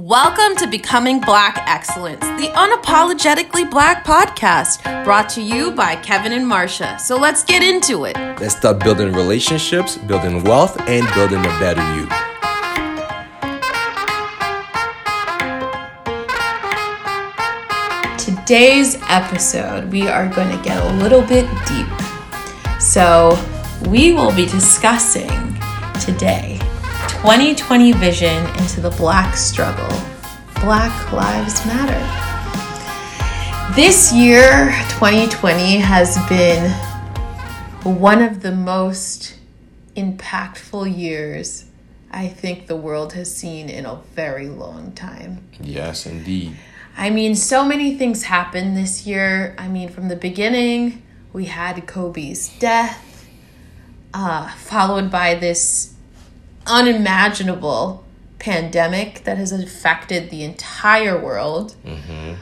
Welcome to Becoming Black Excellence, the unapologetically black podcast brought to you by Kevin and Marsha. So let's get into it. Let's start building relationships, building wealth, and building a better you. Today's episode, we are going to get a little bit deep. So, we will be discussing today 2020 vision into the black struggle. Black Lives Matter. This year, 2020, has been one of the most impactful years I think the world has seen in a very long time. Yes, indeed. I mean, so many things happened this year. I mean, from the beginning, we had Kobe's death, uh, followed by this unimaginable pandemic that has affected the entire world. Mm-hmm.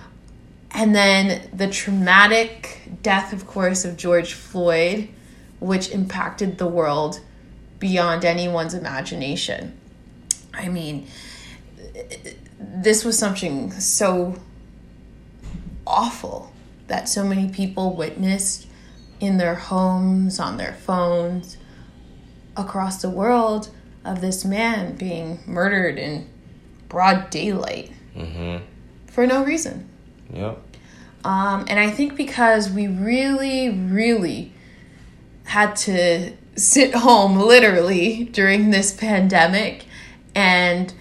And then the traumatic death, of course, of George Floyd, which impacted the world beyond anyone's imagination. I mean, this was something so awful that so many people witnessed in their homes, on their phones, across the world of this man being murdered in broad daylight Mm-hmm. for no reason. Yep. Um, and I think because we really, really had to sit home literally during this pandemic and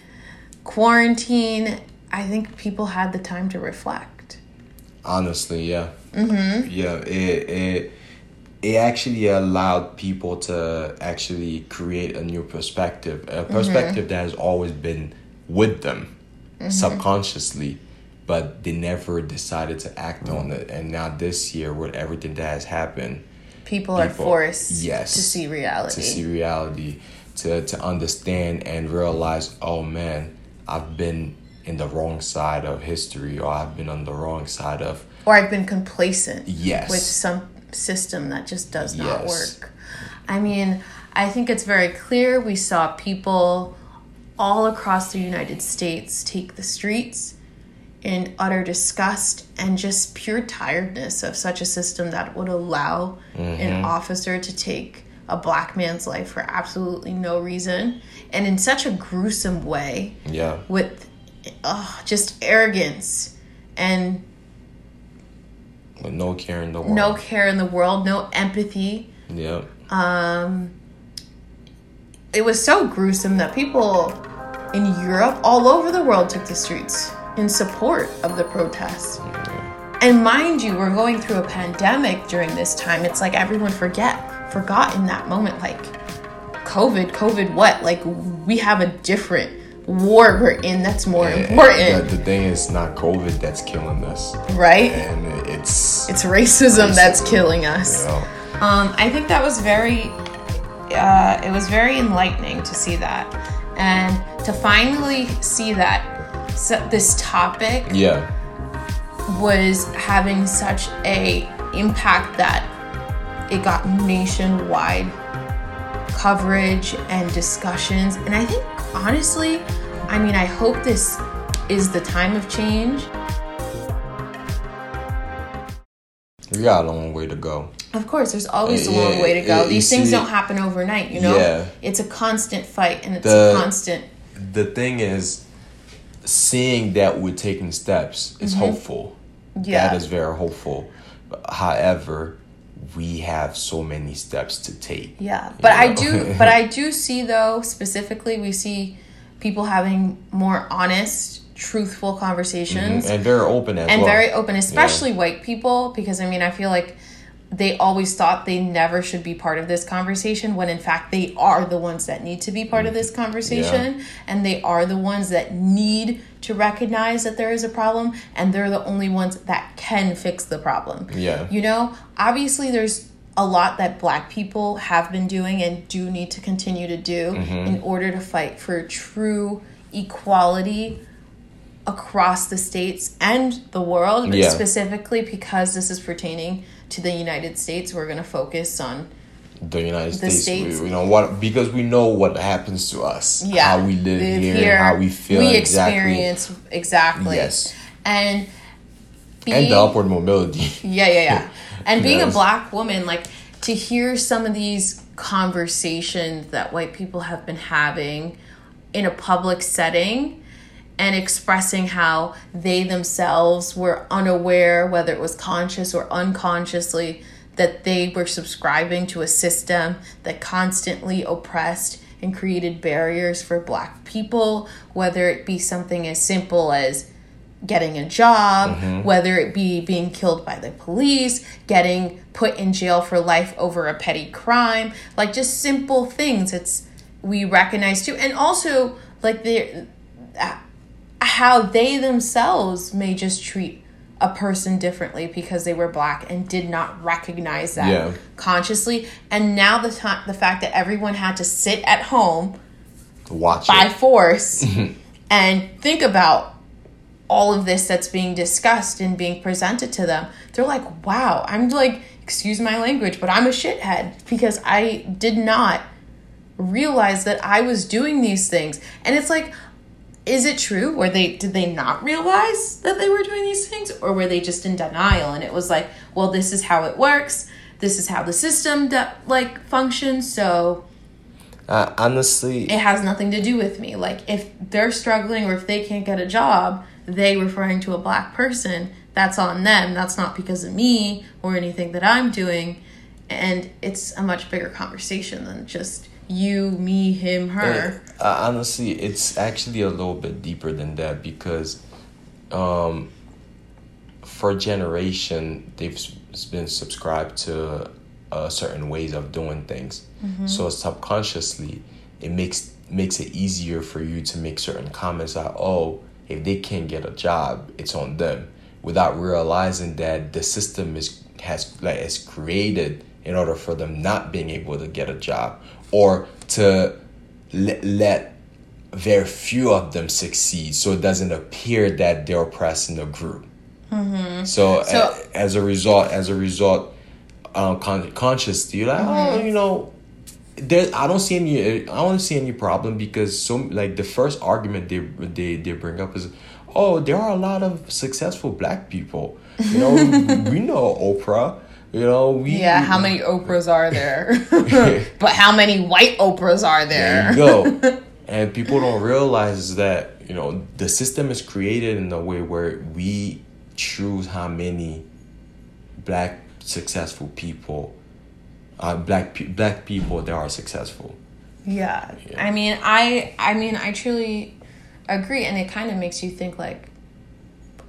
quarantine, I think people had the time to reflect. Honestly, yeah. Mm-hmm. Yeah, it it it actually allowed people to actually create a new perspective, a mm-hmm. perspective that has always been with them mm-hmm. subconsciously, but they never decided to act on mm. it. And now this year, with everything that has happened, People, are forced yes, to see reality. to see reality, to to understand and realize, oh man, I've been in the wrong side of history, or I've been on the wrong side of or I've been complacent Yes. with some system that just does not Yes. work. I mean, I think it's very clear we saw people all across the United States take the streets in utter disgust and just pure tiredness of such a system that would allow an officer to take a black man's life for absolutely no reason and in such a gruesome way yeah, with uh, just arrogance and with no care in the world. no care in the world, no empathy. Yep. Um, it was so gruesome that people in Europe, all over the world, took the streets in support of the protests. And mind you, we're going through a pandemic during this time. It's like everyone forget forgot in that moment, like COVID, COVID, what? Like we have a different war we're in that's more And- important, and The, the thing is not COVID that's killing us, right? and it's It's racism, that's killing us. you know, Um, I think that was very, uh, it was very enlightening to see that, and to finally see that so this topic yeah, was having such a impact that it got nationwide coverage and discussions. And I think honestly, I mean, I hope this is the time of change. we got a long way to go. Of course, there's always a Yeah, long way to go. These things see- don't happen overnight, you know? Yeah. It's a constant fight and it's The- a constant. The thing is, seeing that we're taking steps is hopeful. Mm-hmm. Yeah. That is very hopeful. However, we have so many steps to take. Yeah. But I know? do but I do see though specifically we see people having more honest, truthful conversations mm-hmm. and very open as and well. very open, especially white people, because I mean, I feel like they always thought they never should be part of this conversation when in fact they are the ones that need to be part of this conversation and they are the ones that need to recognize that there is a problem and they're the only ones that can fix the problem. Yeah. You know, obviously there's a lot that black people have been doing and do need to continue to do mm-hmm. in order to fight for true equality across the states and the world, but Yeah. specifically because this is pertaining to the United States, we're going to focus on the United The States. States. We, you know what? Because we know what happens to us. yeah How we live Live here, how we feel we exactly. experience exactly Yes. and being, And the upward mobility. yeah yeah yeah and being a black woman like to hear some of these conversations that white people have been having in a public setting and expressing how they themselves were unaware whether it was conscious or unconsciously that they were subscribing to a system that constantly oppressed and created barriers for black people whether it be something as simple as getting a job, mm-hmm. whether it be being killed by the police, getting put in jail for life over a petty crime, like just simple things. It's we recognize too, and also like the how they themselves may just treat a person differently because they were black and did not recognize that Yeah. consciously and now the time the fact that everyone had to sit at home Watch by it. force and think about all of this that's being discussed and being presented to them they're like wow i'm like excuse my language but i'm a shithead because i did not realize that i was doing these things and it's like is it true were they did they not realize that they were doing these things or were they just in denial and it was like well this is how it works this is how the system that like functions so Uh, honestly, it has nothing to do with me. Like if they're struggling or if they can't get a job, they referring to a black person, that's on them. That's not because of me or anything that I'm doing. And it's a much bigger conversation than just you, me, him, her. Uh, honestly, it's actually a little bit deeper than that because, um, for a generation, they've been subscribed to uh, certain ways of doing things. So subconsciously, it makes makes it easier for you to make certain comments like, "Oh, if they can't get a job, it's on them," without realizing that the system is has like is created in order for them not being able to get a job or to let, let very few of them succeed so it doesn't appear that they're oppressing the group. So, So- a- as a result as a result um, con- consciously you're like oh you know there i don't see any i don't see any problem because so like the first argument they they, they bring up is oh there are a lot of successful black people. You know we know oprah you know we Yeah, how many Oprahs are there? but how many white Oprahs are there? There you go. and people don't realize that, you know, the system is created in a way where we choose how many black successful people, uh, black pe- black people that are successful. Yeah. I mean, I I mean, I truly agree and it kind of makes you think like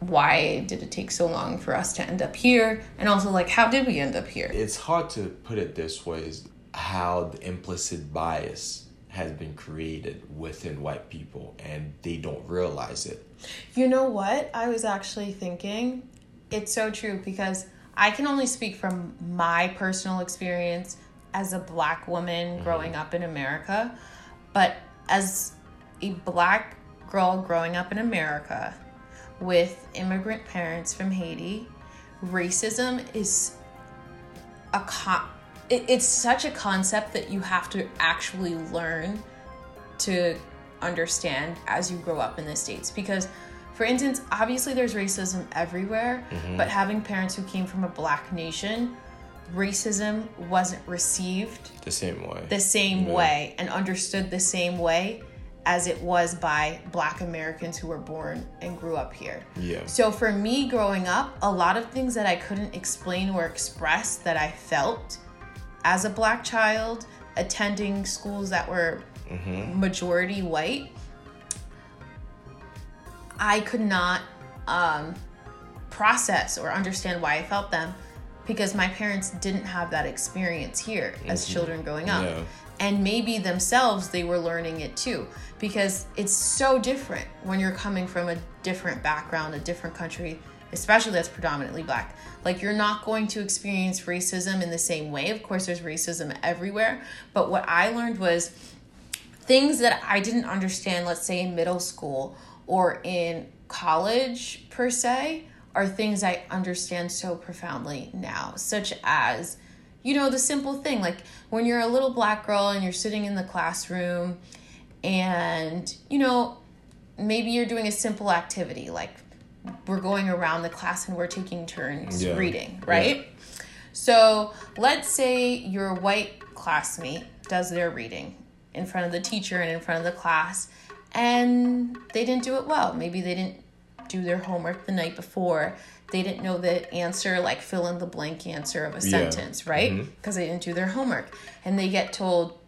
why did it take so long for us to end up here and also like how did we end up here? It's hard to put it this way: is how the implicit bias has been created within white people, and they don't realize it. You know what? I was actually thinking it's so true because I can only speak from my personal experience as a black woman mm-hmm. growing up in America, but as a black girl growing up in America with immigrant parents from Haiti, racism is a con- it, it's such a concept that you have to actually learn to understand as you grow up in the states because for instance obviously there's racism everywhere mm-hmm. but having parents who came from a black nation racism wasn't received The same way. the same Yeah. way and understood the same way as it was by black Americans who were born and grew up here. Yeah. So for me growing up, a lot of things that I couldn't explain or express that I felt as a black child attending schools that were majority white, I could not um, process or understand why I felt them because my parents didn't have that experience here as children growing up. Yeah. And maybe themselves they were learning it too because it's so different when you're coming from a different background, a different country, especially that's predominantly black. Like you're not going to experience racism in the same way. Of course there's racism everywhere, but what I learned was things that I didn't understand, let's say in middle school or in college per se, are things I understand so profoundly now, such as you know, the simple thing like when you're a little black girl and you're sitting in the classroom and, you know, maybe you're doing a simple activity like we're going around the class and we're taking turns Yeah. reading, right? So let's say your white classmate does their reading in front of the teacher and in front of the class, and they didn't do it well. Maybe they didn't do their homework the night before. They didn't know the answer, like fill in the blank answer of a Yeah. sentence, right? Because they didn't do their homework. And they get told,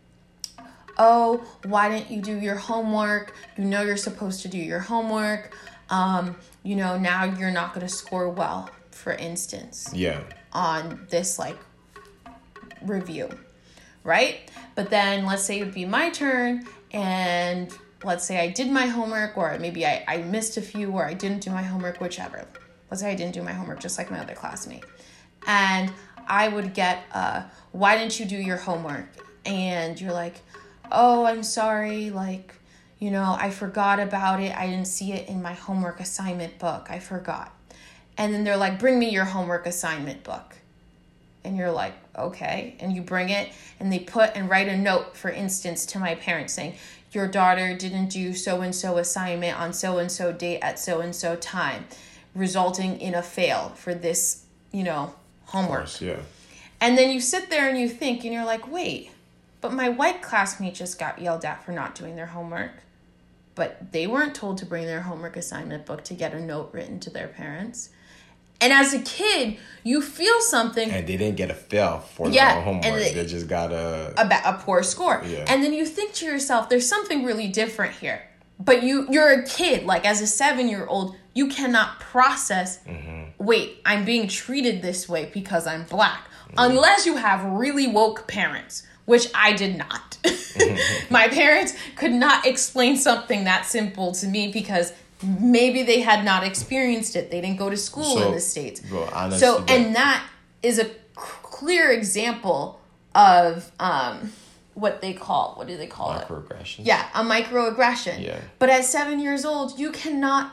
oh, why didn't you do your homework? You know you're supposed to do your homework. Um, you know, now you're not going to score well, for instance Yeah. on this like review, right? But then let's say it would be my turn and let's say I did my homework or maybe I, I missed a few or I didn't do my homework, whichever. Let's say I didn't do my homework just like my other classmate. And I would get, uh, why didn't you do your homework? And you're like, oh, I'm sorry, like, you know, I forgot about it. I didn't see it in my homework assignment book. I forgot. And then they're like, bring me your homework assignment book. And you're like, okay. And you bring it, and they put and write a note, for instance, to my parents saying, your daughter didn't do so and so assignment on so and so date at so and so time, resulting in a fail for this, you know, homework. course, yeah. And then you sit there and you think, and you're like, wait, but my white classmate just got yelled at for not doing their homework. But they weren't told to bring their homework assignment book to get a note written to their parents. And as a kid, you feel something And they didn't get a fail for Yeah, their homework. and they, they- just got a. about a poor score. Yeah. And then you think to yourself, there's something really different here. But you you're a kid, like as a seven year old, you cannot process Mm-hmm. wait, I'm being treated this way because I'm black. Unless you have really woke parents, which I did not. My parents could not explain something that simple to me because maybe they had not experienced it. They didn't go to school So, in the States. bro, honestly, so, and that is a c- clear example of um, what they call, what do they call it? Microaggression. Yeah, a microaggression. Yeah. But at seven years old, you cannot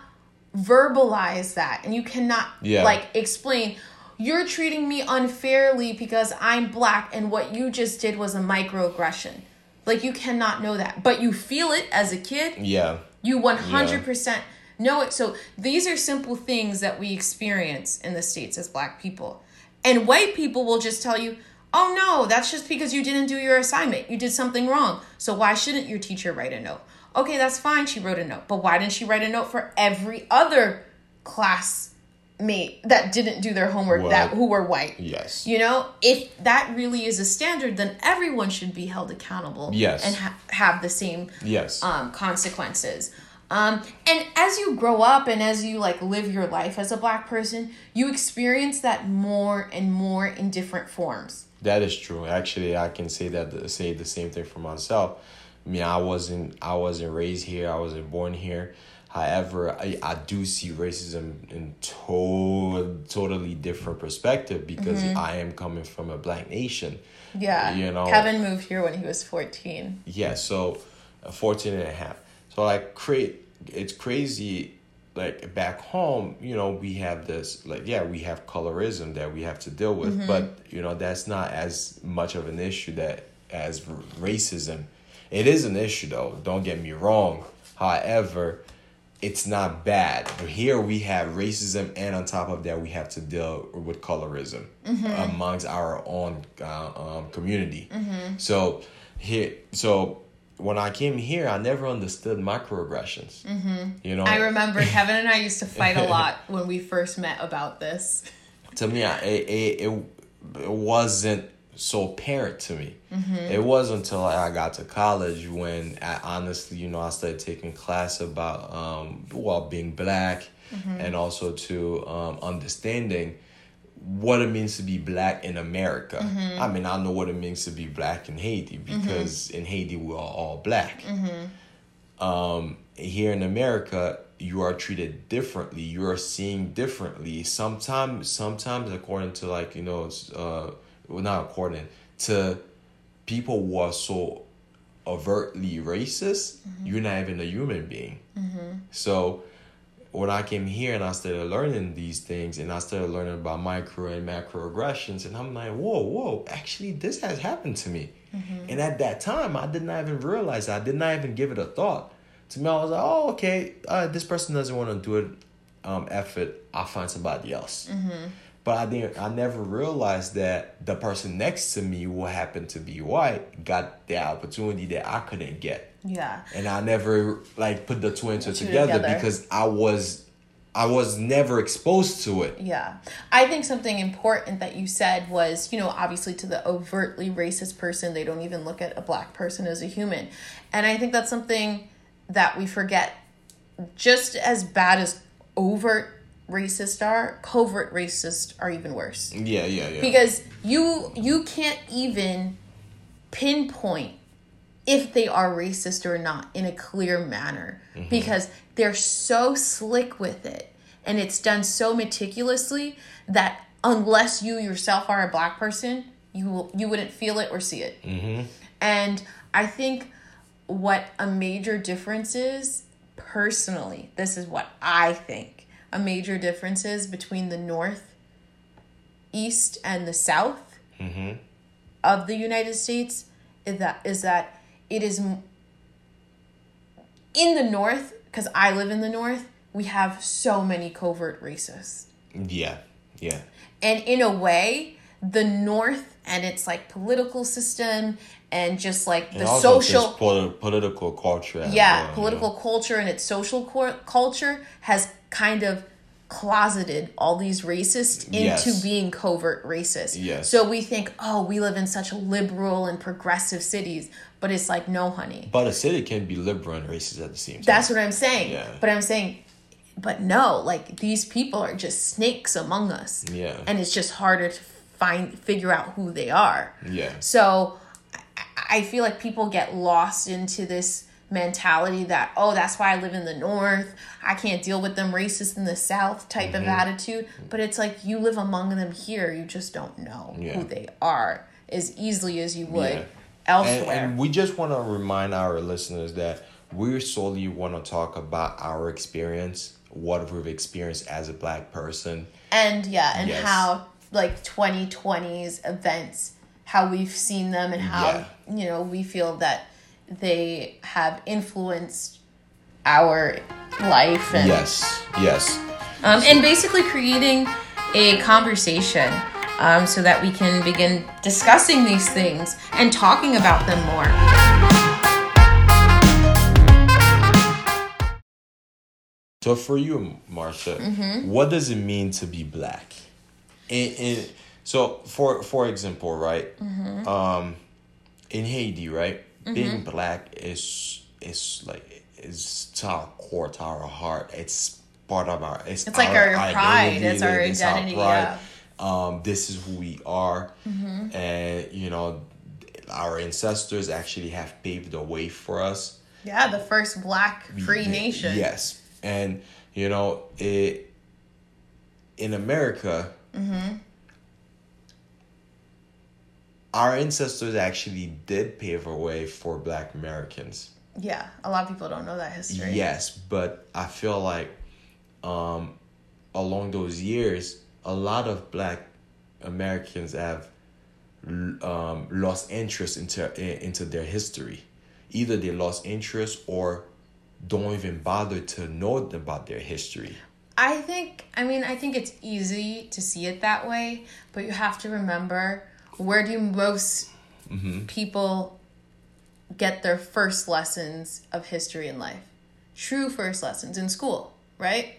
verbalize that and you cannot Yeah. like explain you're treating me unfairly because I'm black and what you just did was a microaggression. Like you cannot know that. But you feel it as a kid. Yeah. You 100% know it. So these are simple things that we experience in the States as black people. And white people will just tell you, oh no, that's just because you didn't do your assignment. You did something wrong. So why shouldn't your teacher write a note? Okay, that's fine. She wrote a note. But why didn't she write a note for every other classmate that didn't do their homework that who were white? Yes. You know, if that really is a standard, then everyone should be held accountable. Yes. And ha- have the same Yes. um, consequences. Um, and as you grow up and as you like live your life as a black person, you experience that more and more in different forms. That is true. Actually, I can say that say the same thing for myself. I mean, I wasn't I wasn't raised here. I wasn't born here. However, I, I do see racism in to- totally different perspective because I am coming from a black nation. Yeah. You know- Kevin moved here when he was 14. Yeah, so uh, 14 and a half. So like create it's crazy like back home, you know, we have this like yeah, we have colorism that we have to deal with, but you know, that's not as much of an issue that as r- racism. It is an issue though, don't get me wrong. However, it's not bad. Here we have racism, and on top of that, we have to deal with colorism amongst our own uh, um, community. So here, so when I came here, I never understood microaggressions. You know, I remember Kevin and I used to fight a lot when we first met about this. to me, I, it, it, it wasn't so apparent to me. It wasn't until I got to college when I honestly, you know, I started taking class about, um, well, being black and also to um, understanding what it means to be black in America. I mean, I know what it means to be black in Haiti because in Haiti we're all black. Um, here in America, you are treated differently. You are seen differently. Sometimes, sometimes according to like you know, uh, well, not according to people who are so overtly racist, you're not even a human being. So when I came here and I started learning these things and I started learning about micro and macroaggressions, and I'm like, whoa, whoa, actually, this has happened to me. Mm-hmm. And at that time, I did not even realize I did not even give it a thought. To me, I was like, oh, okay, uh, this person doesn't want to do it, um, effort. I'll find somebody else. But I didn't. I never realized that the person next to me, who happened to be white, got the opportunity that I couldn't get. Yeah. And I never like put the two and two together, together because I was I was never exposed to it. Yeah. I think something important that you said was, you know, obviously to the overtly racist person, they don't even look at a black person as a human. And I think that's something that we forget. Just as bad as overt racist are, covert racist are even worse. Yeah, yeah, yeah. Because you you can't even pinpoint if they are racist or not in a clear manner mm-hmm. because they're so slick with it and it's done so meticulously that unless you yourself are a black person, you you wouldn't feel it or see it. Mm-hmm. And I think what a major difference is personally, this is what I think a major differences between the north, east, and the south mm-hmm. of the United States is that is that it is in the north because I live in the north. We have so many covert racists. Yeah, yeah. And in a way, the north and its like political system and just like the social political culture. Yeah, well, political yeah. culture and its social cor- culture has kind of closeted all these racists into yes. being covert racist. Yes. So we think, oh, we live in such liberal and progressive cities, but it's like, no, honey. But a city can be liberal and racist at the same time. That's what I'm saying. Yeah. But I'm saying, but no, like these people are just snakes among us. Yeah. And it's just harder to find figure out who they are. Yeah. So I feel like people get lost into this mentality that oh that's why i live in the north i can't deal with them racist in the south type mm-hmm. of attitude but it's like you live among them here you just don't know yeah. who they are as easily as you would yeah. elsewhere and, and we just want to remind our listeners that we solely want to talk about our experience what we've experienced as a black person and yeah and yes. how like 2020's events how we've seen them and how yeah. you know we feel that they have influenced our life and yes yes. Um, and basically creating a conversation um, so that we can begin discussing these things and talking about them more. So for you marsha mm-hmm. what does it mean to be black? And, and so for for example right? Mm-hmm. um in haiti right mm-hmm. being black is is like is to our core, to our heart. It's part of our. It's, it's like our, pride. It's our it's identity. Our yeah. Um, this is who we are, mm-hmm. and you know, our ancestors actually have paved the way for us. Yeah, the first black free nation. Yes, and you know it in America. Mm-hmm our ancestors actually did pave a way for black Americans. Yeah, a lot of people don't know that history. Yes, but I feel like um, along those years, a lot of black Americans have um, lost interest into into their history. Either they lost interest or don't even bother to know about their history. I think I mean I think it's easy to see it that way, but you have to remember where do most mm-hmm. people get their first lessons of history in life? True first lessons in school, right?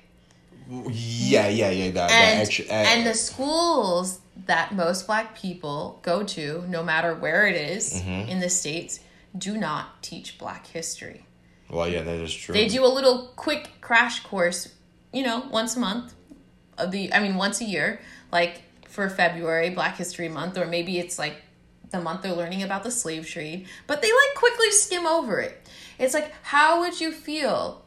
Yeah, yeah, yeah. That, and, that extra, uh, and the schools that most black people go to, no matter where it is mm-hmm. in the states, do not teach black history. Well, yeah, that is true. They do a little quick crash course, you know, once a month of the I mean once a year, like for February, Black History Month, or maybe it's like the month they're learning about the slave trade, but they like quickly skim over it. It's like, how would you feel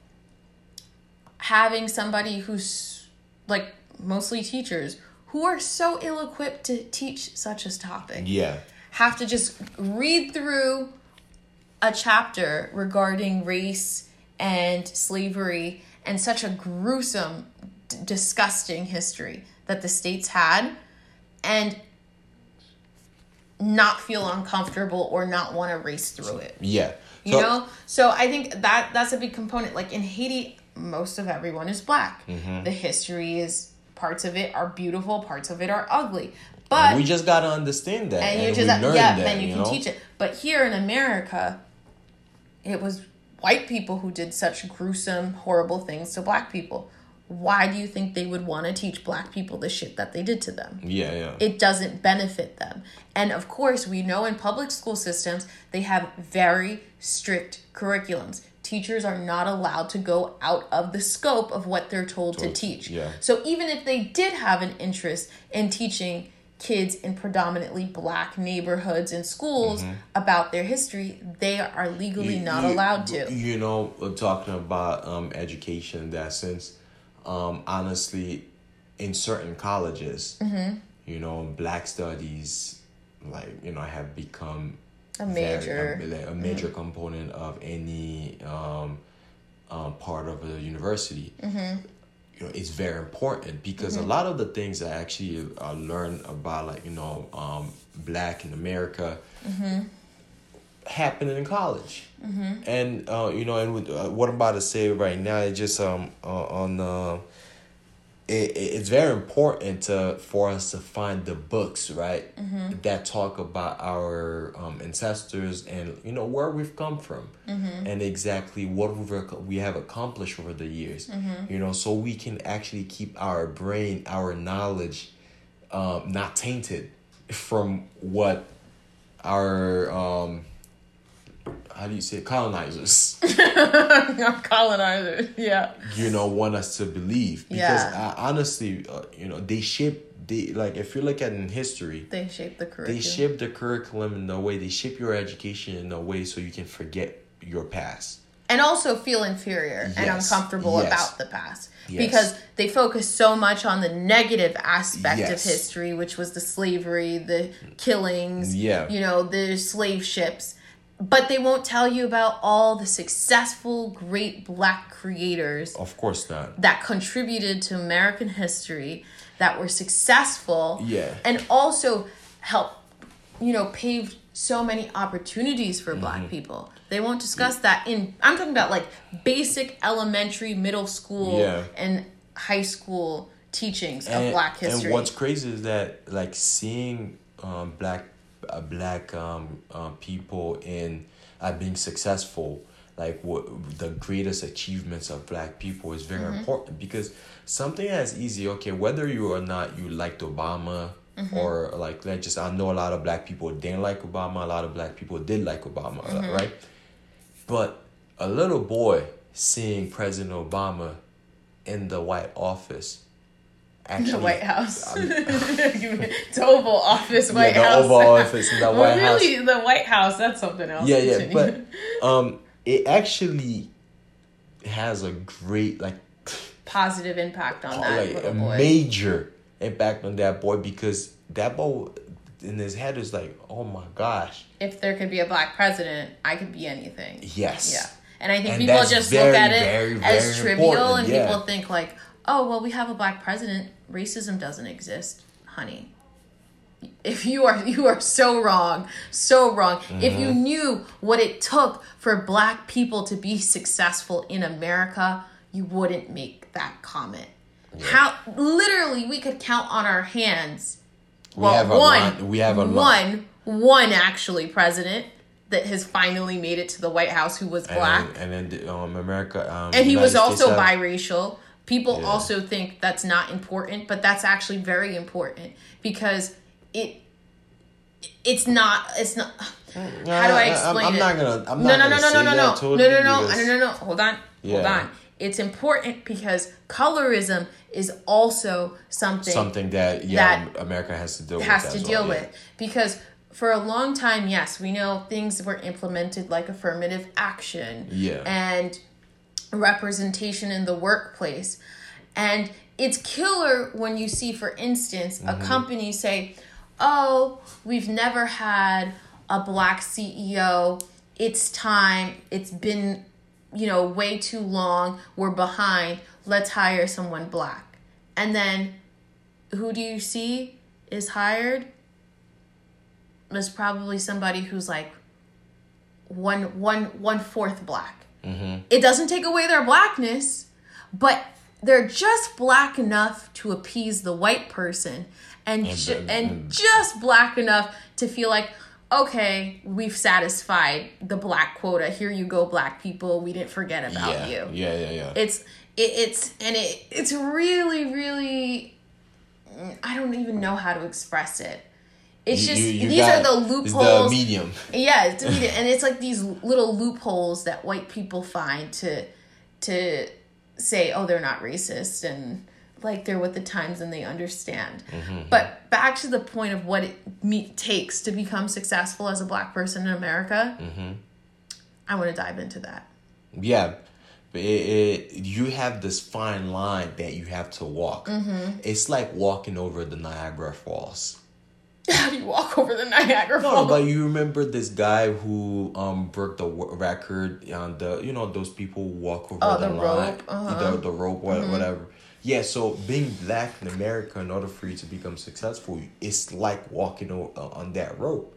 having somebody who's like mostly teachers who are so ill equipped to teach such a topic? Yeah. Have to just read through a chapter regarding race and slavery and such a gruesome, d- disgusting history that the states had, and not feel uncomfortable or not want to race through it. Yeah. You know, so I think that that's a big component. Like in Haiti, most of everyone is black. Mm-hmm. The history is parts of it are beautiful, parts of it are ugly. But we just gotta understand that, and and, you just learn yeah, that, then you, can know? teach it. But here in America, it was white people who did such gruesome, horrible things to black people. Why do you think they would want to teach black people the shit that they did to them? Yeah, yeah. it doesn't benefit them. And of course, we know in public school systems, they have very strict curriculums. Teachers are not allowed to go out of the scope of what they're told to teach. yeah. So even if they did have an interest in teaching kids in predominantly black neighborhoods and schools about their history, they are legally not Mm-hmm. You- allowed to. You know, uh, talking about um, education in that sense, um, honestly, in certain colleges, Mm-hmm. you know, black studies, like, you know, have become A very- major- a, a major component of any um, um, part of a university. You know, it's very important because a lot of the things I actually uh, learned about, like, you know, um, black in America, happening in college. And uh, you know, and with, uh, what I'm about to say right now, it just um uh, on uh, it, it- it's very important to for us to find the books right? That talk about our um, ancestors and you know where we've come from. And exactly what we've we have accomplished over the years. You know, so we can actually keep our brain, our knowledge, um, not tainted from what our um how do you say colonizers Colonizers, yeah. you know want us to believe because Yeah. uh, honestly uh, you know they shape they like if you look at in history They shape the curriculum. they shape the curriculum in a way they shape your education in a way so you can forget your past and also feel inferior and uncomfortable yes. about the past Yes. because they focus so much on the negative aspect of history which was the slavery the killings Yeah. you know the slave ships but they won't tell you about all the successful great black creators of course not that contributed to American history that were successful Yeah. and also help you know paved so many opportunities for Mm-hmm. black people they won't discuss that in i'm talking about like basic elementary middle school Yeah. and high school teachings of black history and what's crazy is that like seeing um, black uh, black um, uh, people in uh, being successful like what the greatest achievements of black people is very Mm-hmm. important because something as easy okay whether you or not you liked obama or like let's just i know a lot of black people didn't like obama a lot of black people did like obama right? But a little boy seeing president obama in the white office actually the White House, the Oval Office, White the House. Oval Office the well, White House. really, the White House. That's something else. yeah yeah but um it actually has a great like positive impact on that like a boy. major impact on that boy because that boy in his head is like oh my gosh if there could be a black president, I could be anything. yes Yeah. And I think And people just very, look at it very, as trivial and yeah. people think like, oh, well, we have a black president. Racism doesn't exist, honey. If you are you are so wrong, so wrong. If you Mm-hmm. knew what it took for black people to be successful in America, you wouldn't make that comment. How literally we could count on our hands well, have a one, lot- we have a lot. one, one actually president that has finally made it to the White House who was black, and, and then um america um and he United was States also have- biracial. People Yeah. also think that's not important, but that's actually very important because it it's not it's not mm, how do I explain I'm, I'm it? not gonna i'm no, not no, no, gonna no, no, no, no, no, totally no, no, no, because- no, no, no. Hold on, hold on. It's important because colorism is also something something that yeah that america has to deal has as to well, deal yeah. with because for a long time yes we know things were implemented like affirmative action Yeah. and representation in the workplace and it's killer when you see for instance Mm-hmm. a company say oh we've never had a black ceo it's time it's been you know, way too long. We're behind. Let's hire someone black. And then who do you see is hired? Is probably somebody who's like one one one fourth black. Mm-hmm. It doesn't take away their blackness, but they're just black enough to appease the white person and And ju- and just black enough to feel like okay, we've satisfied the black quota. Here you go, black people. We didn't forget about yeah, you yeah, yeah, yeah. it's it, it's and it it's really really I don't even know how to express it. It's You- just you- you these are the it's loopholes. the medium. yeah, it's immediate, and it's like these little loopholes that white people find to to say, oh, they're not racist and like they're with the times and they understand. Mm-hmm. But back to the point of what it me- takes to become successful as a black person in America. Mm-hmm. I want to dive into that. Yeah, it, it, you have this fine line that you have to walk. Mm-hmm. It's like walking over the Niagara Falls. How do you walk over the Niagara Falls? No, but you remember this guy who um broke the w- record on the you know those people who walk over Oh, the, the line, rope, uh-huh. Mm-hmm. the the rope, what, whatever. Yeah, so being black in America, in order for you to become successful, it's like walking o- uh, on that rope.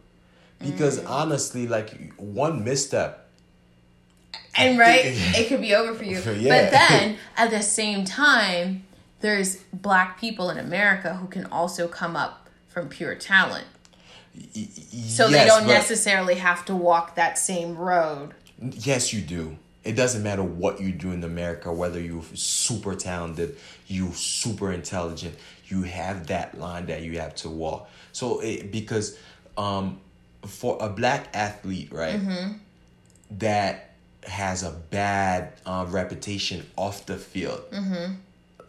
Because Mm. honestly, like one misstep, and right it could be over for you Yeah. but then at the same time there's black people in america who can also come up from pure talent so they don't necessarily have to walk that same road Yes, you do. It doesn't matter what you do in America, whether you're super talented, you super intelligent, you have that line that you have to walk. So it, because um for a black athlete, right, that has a bad uh, reputation off the field,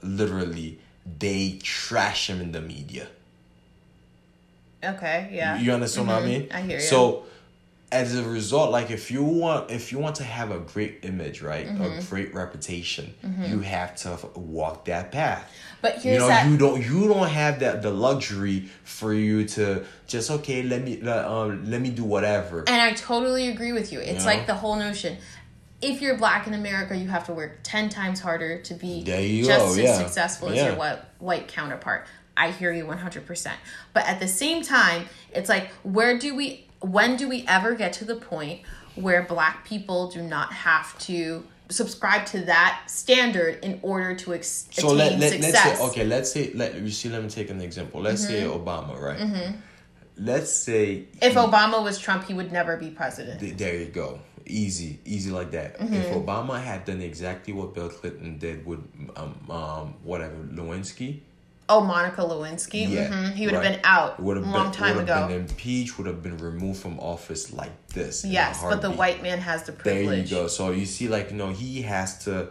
literally, they trash him in the media. Okay yeah You understand what I mean? I hear you. So as a result, like if you want if you want to have a great image, right? Mm-hmm. A great reputation, you have to walk that path. but You here's know, that you don't you don't have that the luxury for you to just okay, let me uh, um let me do whatever. And I totally agree with you. It's You know? like the whole notion. If you're black in America, you have to work 10 times harder to be just go, as yeah. successful as Yeah. your white, white counterpart. I hear you 100%. But at the same time, it's like, where do we, when do we ever get to the point where black people do not have to subscribe to that standard in order to ex- so attain let, let, success? let's say okay, let's say let you see let me take an example. Let's say Mm-hmm. Obama, right? Let's say if Obama was Trump, he would never be president. Th- There you go. Easy, easy like that. Mm-hmm. If Obama had done exactly what Bill Clinton did with um, um whatever Lewinsky, Oh, Monica Lewinsky. Yeah, hmm He would have right. been out a would have long been time ago. been impeached, would have been removed from office like this. Yes, but the white man has the privilege. There you go. So you see, like you know, he has to.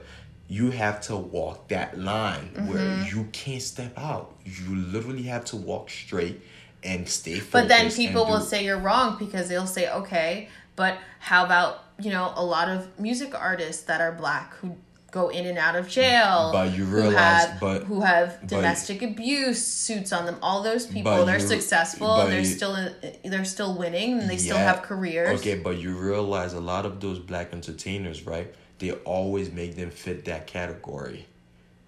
You have to walk that line where Mm-hmm. you can't step out. You literally have to walk straight and stay focused. But then people will say you're wrong because they'll say, okay, but how about, you know, a lot of music artists that are black who go in and out of jail. But you who have, but- who have but- domestic abuse suits on them. All those people, they're you- successful. They're you- still they're still winning, and they still have careers. Okay, but you realize a lot of those black entertainers, right? They always make them fit that category.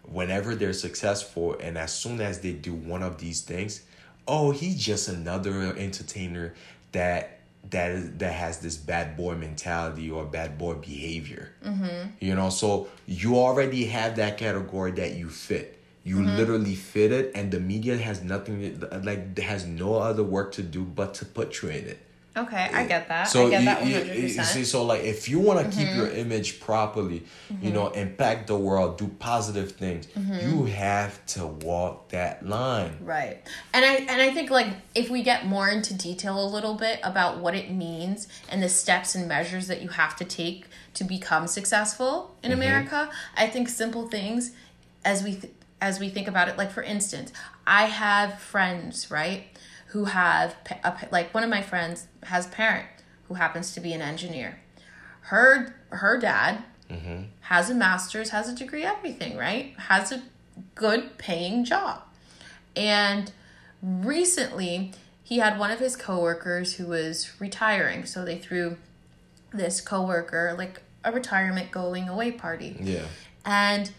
Whenever they're successful, and as soon as they do one of these things, oh, he's just another entertainer that that is that has this bad boy mentality or bad boy behavior. Mm-hmm. You know, so you already have that category that you fit. You Mm-hmm. literally fit it, and the media has nothing like has no other work to do but to put you in it. Okay, I get that. So I get you, that one you- you see, so like if you want to keep Mm-hmm. your image properly, you know, impact the world, do positive things, Mm-hmm. you have to walk that line. Right. And I and I think like if we get more into detail a little bit about what it means and the steps and measures that you have to take to become successful in America, I think simple things as we th- as we think about it like for instance, I have friends, right, who have a, like one of my friends has a parent who happens to be an engineer. Her her dad mm-hmm. has a master's, has a degree, everything, right? Has a good paying job. And recently, he had one of his coworkers who was retiring. So they threw this coworker like a retirement going away party. Yeah. And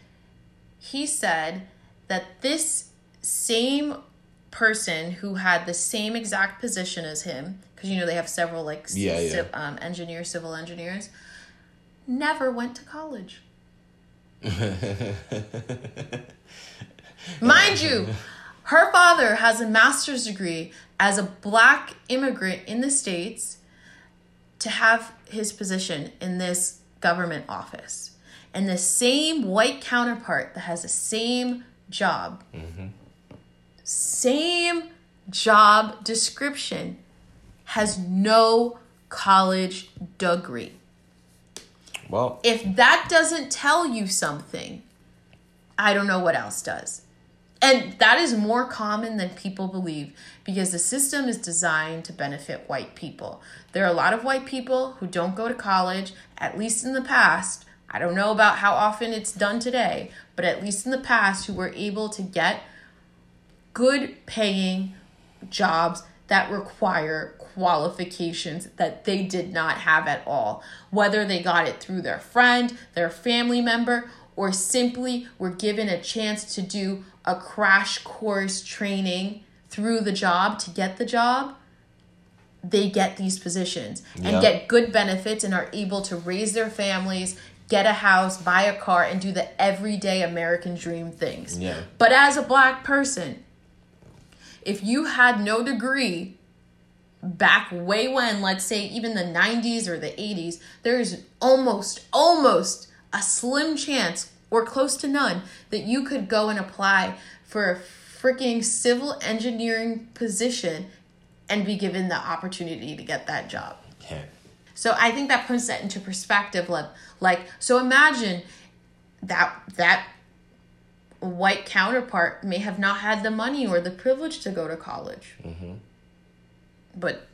he said that this same person who had the same exact position as him, because you know they have several like c- Yeah, yeah. um, engineers, civil engineers, never went to college. Mind you, her father has a master's degree as a black immigrant in the States to have his position in this government office. And the same white counterpart that has the same job, same job description, has no college degree. Well, If that doesn't tell you something, I don't know what else does. And that is more common than people believe because the system is designed to benefit white people. There are a lot of white people who don't go to college, at least in the past. I don't know about how often it's done today, but at least in the past, who were able to get good paying jobs that require qualifications that they did not have at all. Whether they got it through their friend, their family member, or simply were given a chance to do a crash course training through the job to get the job, they get these positions and Yeah. get good benefits and are able to raise their families, get a house, buy a car, and do the everyday American dream things. Yeah. But as a black person, if you had no degree back way when, let's say even the 90s or the 80s, there is almost, almost a slim chance or close to none that you could go and apply for a freaking civil engineering position and be given the opportunity to get that job. yeah. So I think that puts that into perspective. Like, like so imagine that that white counterpart may have not had the money or the privilege to go to college, but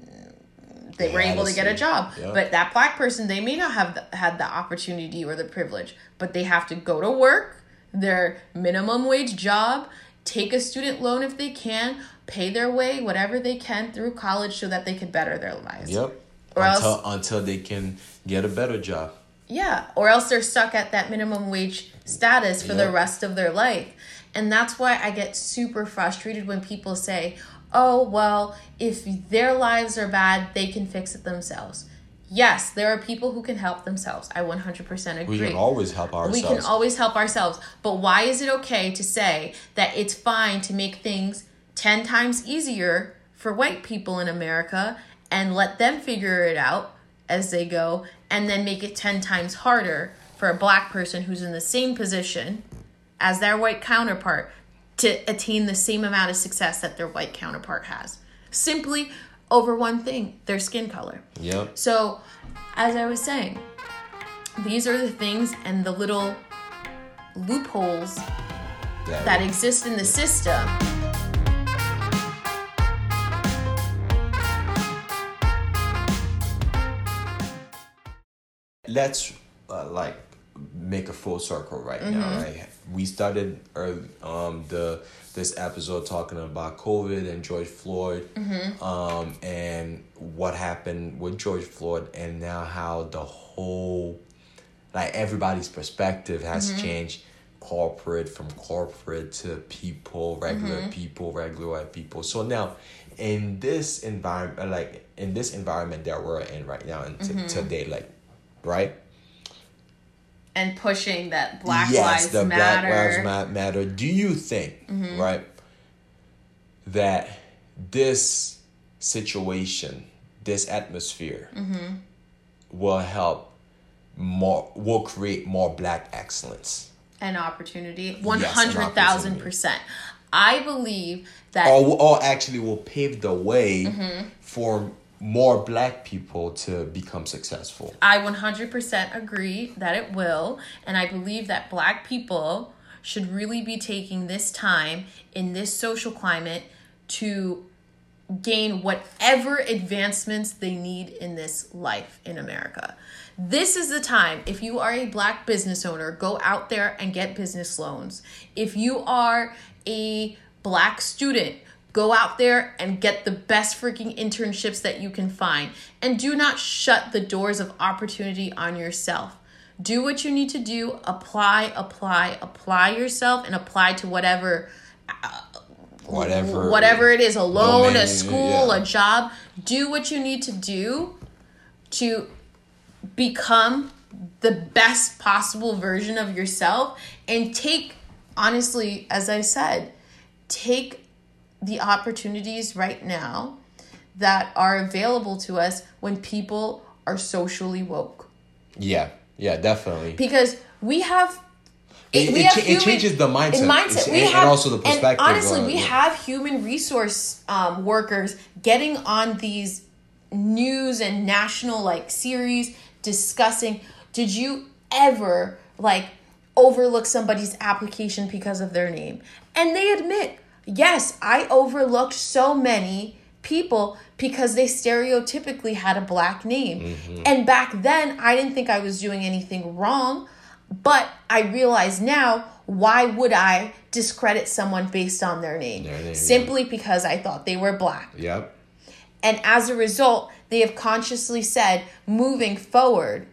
mm, they They were able to get a job. But that black person, they may not have the, had the opportunity or the privilege, but they have to go to work, their minimum wage job, take a student loan if they can, pay their way, whatever they can through college so that they could better their lives. Yep. Or until else- until they can get a better job. Yeah, or else they're stuck at that minimum wage status for the rest of their life. And that's why I get super frustrated when people say, oh, well, if their lives are bad, they can fix it themselves. Yes, there are people who can help themselves. I 100% agree. We can always help ourselves. We can always help ourselves. But why is it okay to say that it's fine to make things 10 times easier for white people in America and let them figure it out as they go and then make it 10 times harder for a black person who's in the same position as their white counterpart to attain the same amount of success that their white counterpart has? Simply over one thing, their skin color. Yep. So, as I was saying, these are the things and the little loopholes that exist in the system. Let's uh, like make a full circle right now right? We started early, um the this episode talking about covid and george floyd um and what happened with george floyd and now how the whole like everybody's perspective has changed corporate from corporate to people regular people regular white people. So now in this environment like in this environment that we're in right now and t- today like right And pushing that Black yes Lives the Matter. black lives matter do you think right that this situation this atmosphere will help more will create more black excellence an opportunity. an 100,000%. I believe that or, or actually will pave the way Mm-hmm. for more black people to become successful I 100% agree that it will. And I believe that black people should really be taking this time in this social climate to gain whatever advancements they need in this life in America. This is the time. If you are a black business owner, go out there and get business loans. If you are a black student, Go out there and get the best freaking internships that you can find. And do not shut the doors of opportunity on yourself. Do what you need to do, apply, apply, apply yourself, and apply to whatever uh, whatever whatever it is a loan a school yeah. a job do what you need to do to become the best possible version of yourself and take honestly as i said take the opportunities right now that are available to us when people are socially woke yeah yeah definitely because we have It- we it have cha- it changes the mindset. in mindset. We and- have, and also the perspective, And honestly, we yeah. have human resource um, workers getting on these news and national like series discussing. Did you ever like overlook somebody's application because of their name? And they admit, yes, I overlooked so many people because they stereotypically had a black name. Mm-hmm. And back then, I didn't think I was doing anything wrong. But I realize now, why would I discredit someone based on their name? Their name, yeah. Simply because I thought they were black. yep And as a result, they have consciously said, moving forward,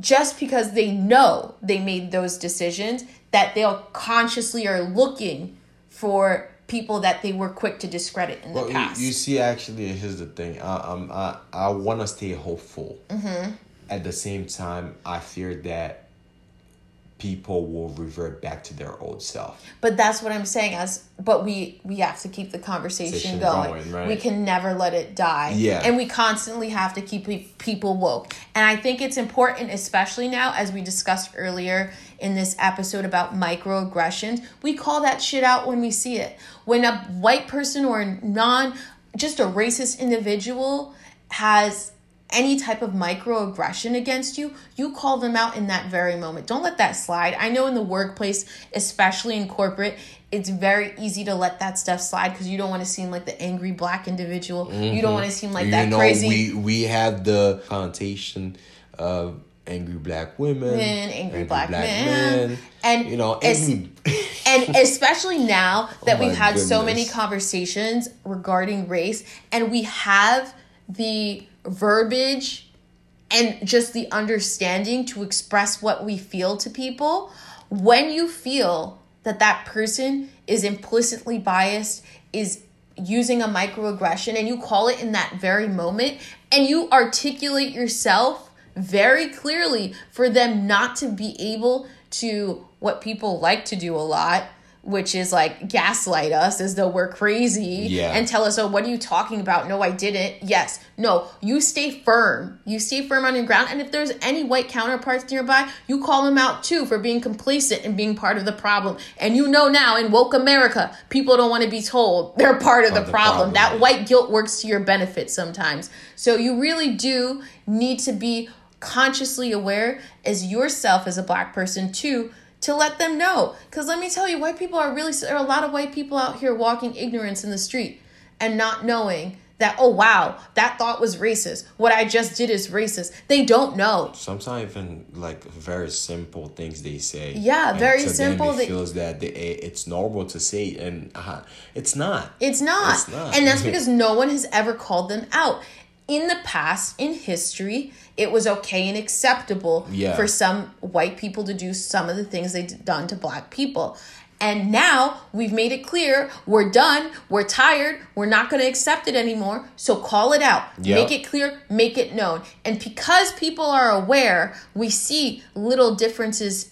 just because they know they made those decisions, that they'll consciously are looking for people that they were quick to discredit in the Well, you, past. you see, actually, here's the thing. I, um, I, I want to stay hopeful. Mm-hmm. At the same time, I fear that people will revert back to their old self. But that's what I'm saying. As but we we have to keep the conversation Conversation going. going, right. We can never let it die. Yeah. and we constantly have to keep people woke. And I think it's important, especially now, as we discussed earlier in this episode about microaggressions. We call that shit out when we see it. When a white person or a non, just a racist individual has any type of microaggression against you, you call them out in that very moment. Don't let that slide. I know in the workplace, especially in corporate, it's very easy to let that stuff slide because you don't want to seem like the angry black individual. You don't mm-hmm. want to seem like you that know, crazy we we have the connotation of angry black women, Men, angry black men, and you know, es- and especially now oh that Oh we've had so many conversations regarding race and we have the verbiage and just the understanding to express what we feel to people when you feel that that person is implicitly biased is using a microaggression and you call it in that very moment and you articulate yourself very clearly for them not to be able to what people like to do a lot which is like gaslight us as though we're crazy Yeah. and tell us, oh, what are you talking about? No, I didn't. Yes. No, you stay firm. You stay firm on your ground. And if there's any white counterparts nearby, you call them out too for being complacent and being part of the problem. And you know now in woke America, people don't want to be told they're part of the, the problem. problem, That white guilt works to your benefit sometimes. So you really do need to be consciously aware as yourself as a black person too to let them know because let me tell you white people are really there are a lot of white people out here walking ignorance in the street and not knowing that oh wow that thought was racist what i just did is racist they don't know Sometimes even like very simple things they say. Yeah, and very them simple, It feels that they, it's normal to say, and uh, it's not. It's not. It's not. And that's because no one has ever called them out. In the past, in history, it was okay and acceptable Yeah. for some white people to do some of the things they've done to black people. And now we've made it clear we're done, we're tired, we're not going to accept it anymore. So call it out, Yep. make it clear, make it known. And because people are aware, we see little differences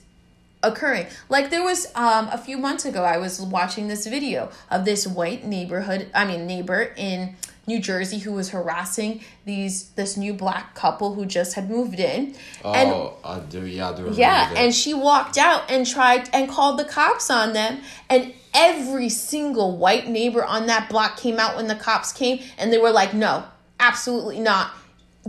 occurring. Like there was um, a few months ago, I was watching this video of this white neighborhood, I mean neighbor in New Jersey who was harassing these this new black couple who just had moved in. Oh, and Oh, I do. Yeah, I do. yeah, that. and she walked out and tried and called the cops on them. And every single white neighbor on that block came out when the cops came, and they were like, "No, absolutely not.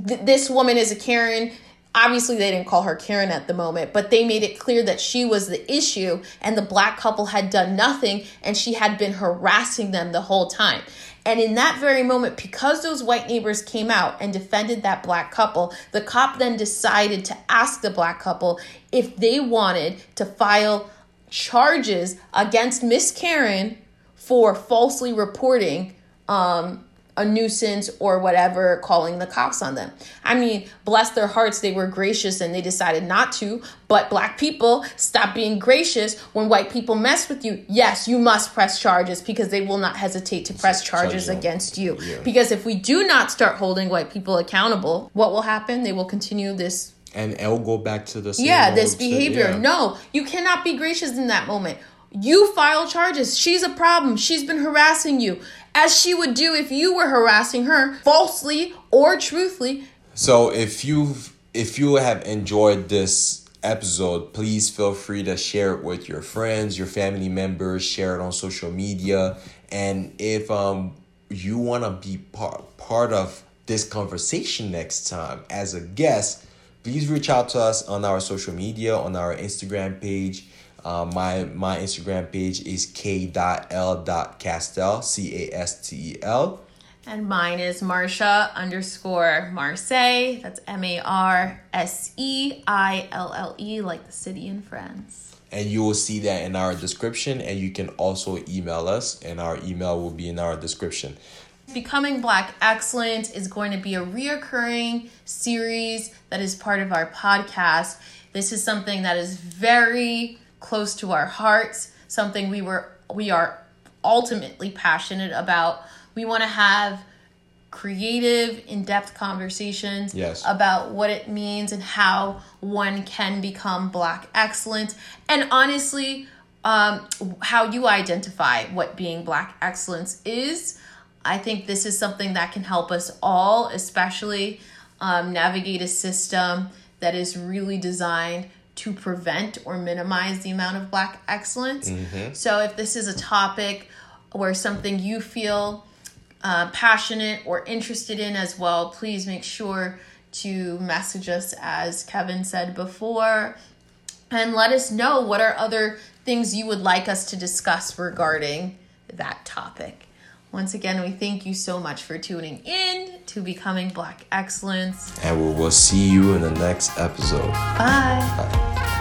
Th- this woman is a Karen." Obviously, they didn't call her Karen at the moment, but they made it clear that she was the issue, and the black couple had done nothing, and she had been harassing them the whole time. And in that very moment, because those white neighbors came out and defended that black couple, the cop then decided to ask the black couple if they wanted to file charges against Miss Karen for falsely reporting um, a nuisance or whatever, calling the cops on them. I mean, bless their hearts, they were gracious and they decided not to. But black people, stop being gracious when white people mess with you. Yes, you must press charges because they will not hesitate to press charges Charge against you. Yeah. Because if we do not start holding white people accountable, what will happen? They will continue this And it'll go back to the same yeah, this behavior. yeah. No, you cannot be gracious in that moment. You file charges. She's a problem. She's been harassing you, as she would do if you were harassing her falsely or truthfully. So if you've if you have enjoyed this episode, please feel free to share it with your friends, your family members, share it on social media, and if um you want to be part part of this conversation next time as a guest, please reach out to us on our social media on our Instagram page. Uh, my my Instagram page is k.l.castel c a s t e l. And mine is Marsha underscore Marseille. That's M A R S E I L L E, like the city in France. and you will see that in our description and you can also email us and our email will be in our description Becoming Black Excellent is going to be a reoccurring series that is part of our podcast. This is something that is very close to our hearts, something we were we are ultimately passionate about. We want to have creative, in-depth conversations Yes. about what it means and how one can become black excellent and honestly um, how you identify what being black excellence is i think this is something that can help us all especially um, navigate a system that is really designed to prevent or minimize the amount of black excellence so if this is a topic or something you feel uh, passionate or interested in as well, please make sure to message us, as Kevin said before, and let us know what are other things you would like us to discuss regarding that topic. Once again, we thank you so much for tuning in to Becoming Black Excellence. and we will see you in the next episode Bye. Bye.